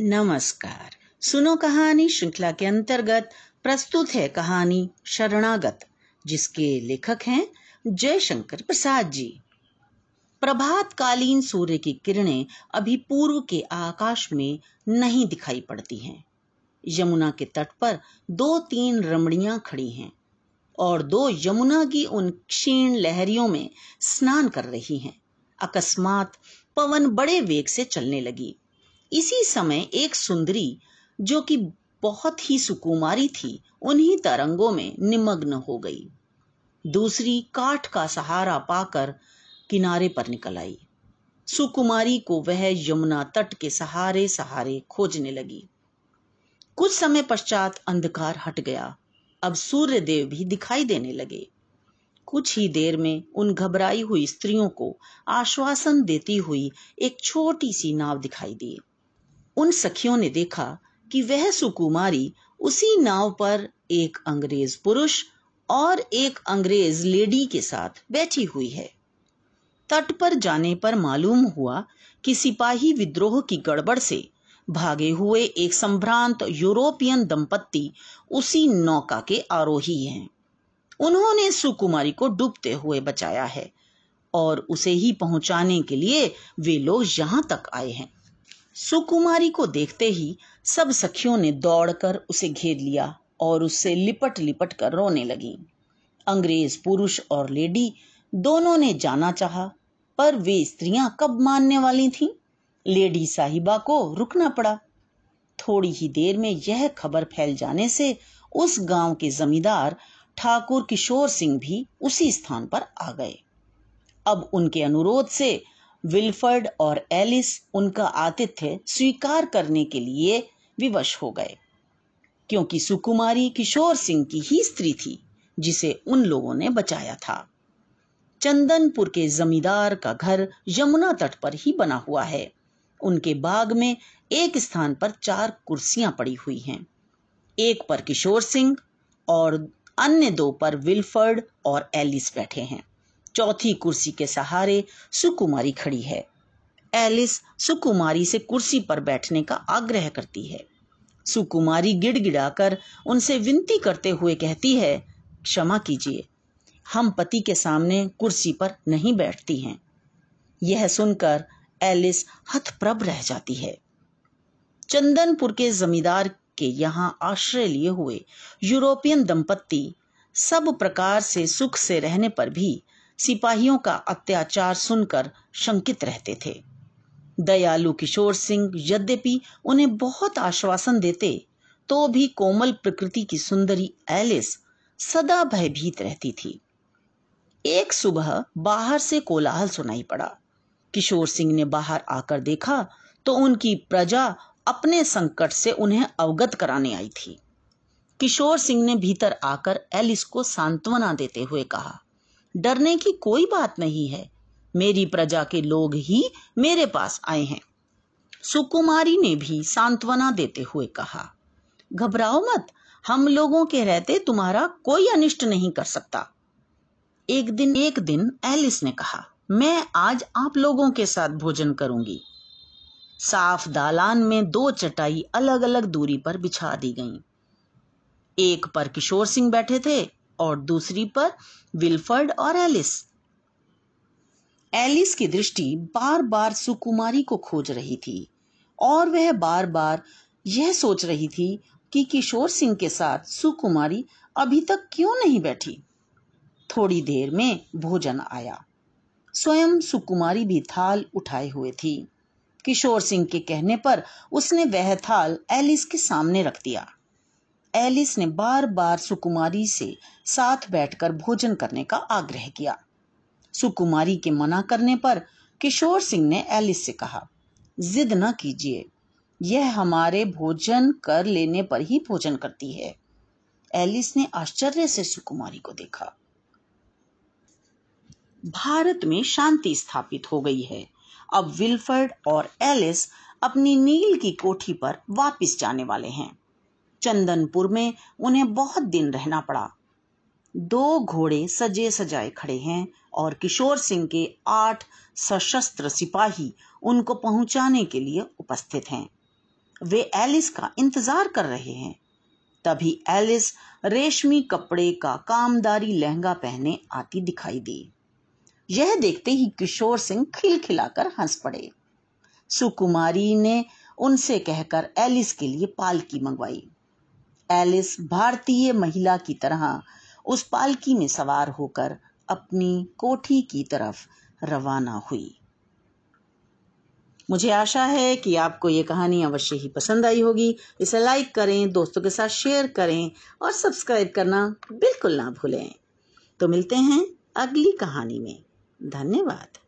नमस्कार। सुनो कहानी श्रृंखला के अंतर्गत प्रस्तुत है कहानी शरणागत, जिसके लेखक हैं जयशंकर प्रसाद जी। प्रभात कालीन सूर्य की किरणें अभी पूर्व के आकाश में नहीं दिखाई पड़ती हैं। यमुना के तट पर दो तीन रमणियाँ खड़ी हैं और दो यमुना की उन क्षीण लहरियों में स्नान कर रही हैं। अकस्मात पवन बड़े वेग से चलने लगी। इसी समय एक सुंदरी, जो कि बहुत ही सुकुमारी थी, उन्हीं तरंगों में निमग्न हो गई। दूसरी काठ का सहारा पाकर किनारे पर निकल आई। सुकुमारी को वह यमुना तट के सहारे सहारे खोजने लगी। कुछ समय पश्चात अंधकार हट गया। अब सूर्य देव भी दिखाई देने लगे। कुछ ही देर में उन घबराई हुई स्त्रियों को आश्वासन देती हुई एक छोटी सी नाव दिखाई दी। उन सखियों ने देखा कि वह सुकुमारी उसी नाव पर एक अंग्रेज़ पुरुष और एक अंग्रेज़ लेडी के साथ बैठी हुई है। तट पर जाने पर मालूम हुआ कि सिपाही विद्रोह की गड़बड़ से भागे हुए एक संभ्रांत यूरोपियन दंपत्ति उसी नौका के आरोही हैं। उन्होंने सुकुमारी को डूबते हुए बचाया है और उसे ही पहुँचाने के लिए वे लोग यहाँ तक आए हैं। सुकुमारी को देखते ही सब सखियों ने दौड़कर उसे घेर लिया और उससे लिपट लिपट कर रोने लगी। अंग्रेज़ पुरुष और लेडी दोनों ने जाना चाहा, पर वे स्त्रियाँ कब मानने वाली थीं? लेडी साहिबा को रुकना पड़ा। थोड़ी ही देर में यह खबर फैल जाने से उस गाँव के जमींदार ठाकुर किशोर सिंह भी उसी स्थान पर आ गए। अब उनके अनुरोध से विल्फर्ड और एलिस उनका आतिथ्य स्वीकार करने के लिए विवश हो गए, क्योंकि सुकुमारी किशोर सिंह की ही स्त्री थी, जिसे उन लोगों ने बचाया था। चंदनपुर के जमींदार का घर यमुना तट पर ही बना हुआ है। उनके बाग में एक स्थान पर चार कुर्सियाँ पड़ी हुई हैं, एक पर किशोर सिंह और अन्य दो पर विल्फर्ड और एलिस बैठे हैं। चौथी कुर्सी के सहारे सुकुमारी खड़ी है। एलिस सुकुमारी से कुर्सी पर बैठने का आग्रह करती है। सुकुमारी गिड़गिड़ाकर उनसे विनती करते हुए कहती है, क्षमा कीजिए, हम पति के सामने कुर्सी पर नहीं बैठती हैं। यह सुनकर एलिस हथप्रभ रह जाती है। चंदनपुर के जमींदार के यहाँ आश्रय लिए हुए यूरोपियन दंपत्ति सब प्रकार से सुख से रहने पर भी सिपाहियों का अत्याचार सुनकर शंकित रहते थे। दयालु किशोर सिंह यद्यपि उन्हें बहुत आश्वासन देते तो भी कोमल प्रकृति की सुंदरी एलिस सदा भयभीत रहती थी। एक सुबह बाहर से कोलाहल सुनाई पड़ा। किशोर सिंह ने बाहर आकर देखा तो उनकी प्रजा अपने संकट से उन्हें अवगत कराने आई थी। किशोर सिंह ने भीतर आकर एलिस को सांत्वना देते हुए कहा डरने की कोई बात नहीं है। मेरी प्रजा के लोग ही मेरे पास आए हैं। सुकुमारी ने भी सांत्वना देते हुए कहा, घबराओ मत, हम लोगों के रहते तुम्हारा कोई अनिष्ट नहीं कर सकता। एक दिन एक दिन एलिस ने कहा, मैं आज आप लोगों के साथ भोजन करूँगी। साफ़ दालान में दो चटाई अलग अलग दूरी पर बिछा दी गईं। एक पर किशोर सिंह बैठे थे और दूसरी पर विल्फर्ड और एलिस। एलिस की दृष्टि बार बार सुकुमारी को खोज रही थी और वह बार बार यह सोच रही थी कि किशोर सिंह के साथ सुकुमारी अभी तक क्यों नहीं बैठी। थोड़ी देर में भोजन आया। स्वयं सुकुमारी भी थाल उठाए हुए थी। किशोर सिंह के कहने पर उसने वह थाल एलिस के सामने रख दिया। एलिस ने बार बार सुकुमारी से साथ बैठकर भोजन करने का आग्रह किया। सुकुमारी के मना करने पर किशोर सिंह ने एलिस से कहा, जिद न कीजिए, यह हमारे भोजन कर लेने पर ही भोजन करती है। एलिस ने आश्चर्य से सुकुमारी को देखा। भारत में शांति स्थापित हो गई है। अब विल्फर्ड और एलिस अपनी नील की कोठी पर वापस जाने वाले हैं। चंदनपुर में उन्हें बहुत दिन रहना पड़ा। दो घोड़े सजे सजाए खड़े हैं और किशोर सिंह के आठ सशस्त्र सिपाही उनको पहुँचाने के लिए उपस्थित हैं। वे एलिस का इंतज़ार कर रहे हैं। तभी एलिस रेशमी कपड़े का कामदारी लहंगा पहने आती दिखाई दी। यह देखते ही किशोर सिंह खिलखिलाकर हंस पड़े। सुकुमारी ने उनसे कहकर एलिस के लिए पालकी मंगवाई। एलिस भारतीय महिला की तरह उस पालकी में सवार होकर अपनी कोठी की तरफ़ रवाना हुई। मुझे आशा है कि आपको ये कहानी अवश्य ही पसंद आई होगी। इसे लाइक करें, दोस्तों के साथ शेयर करें और सब्सक्राइब करना बिल्कुल ना भूलें। तो मिलते हैं अगली कहानी में। धन्यवाद।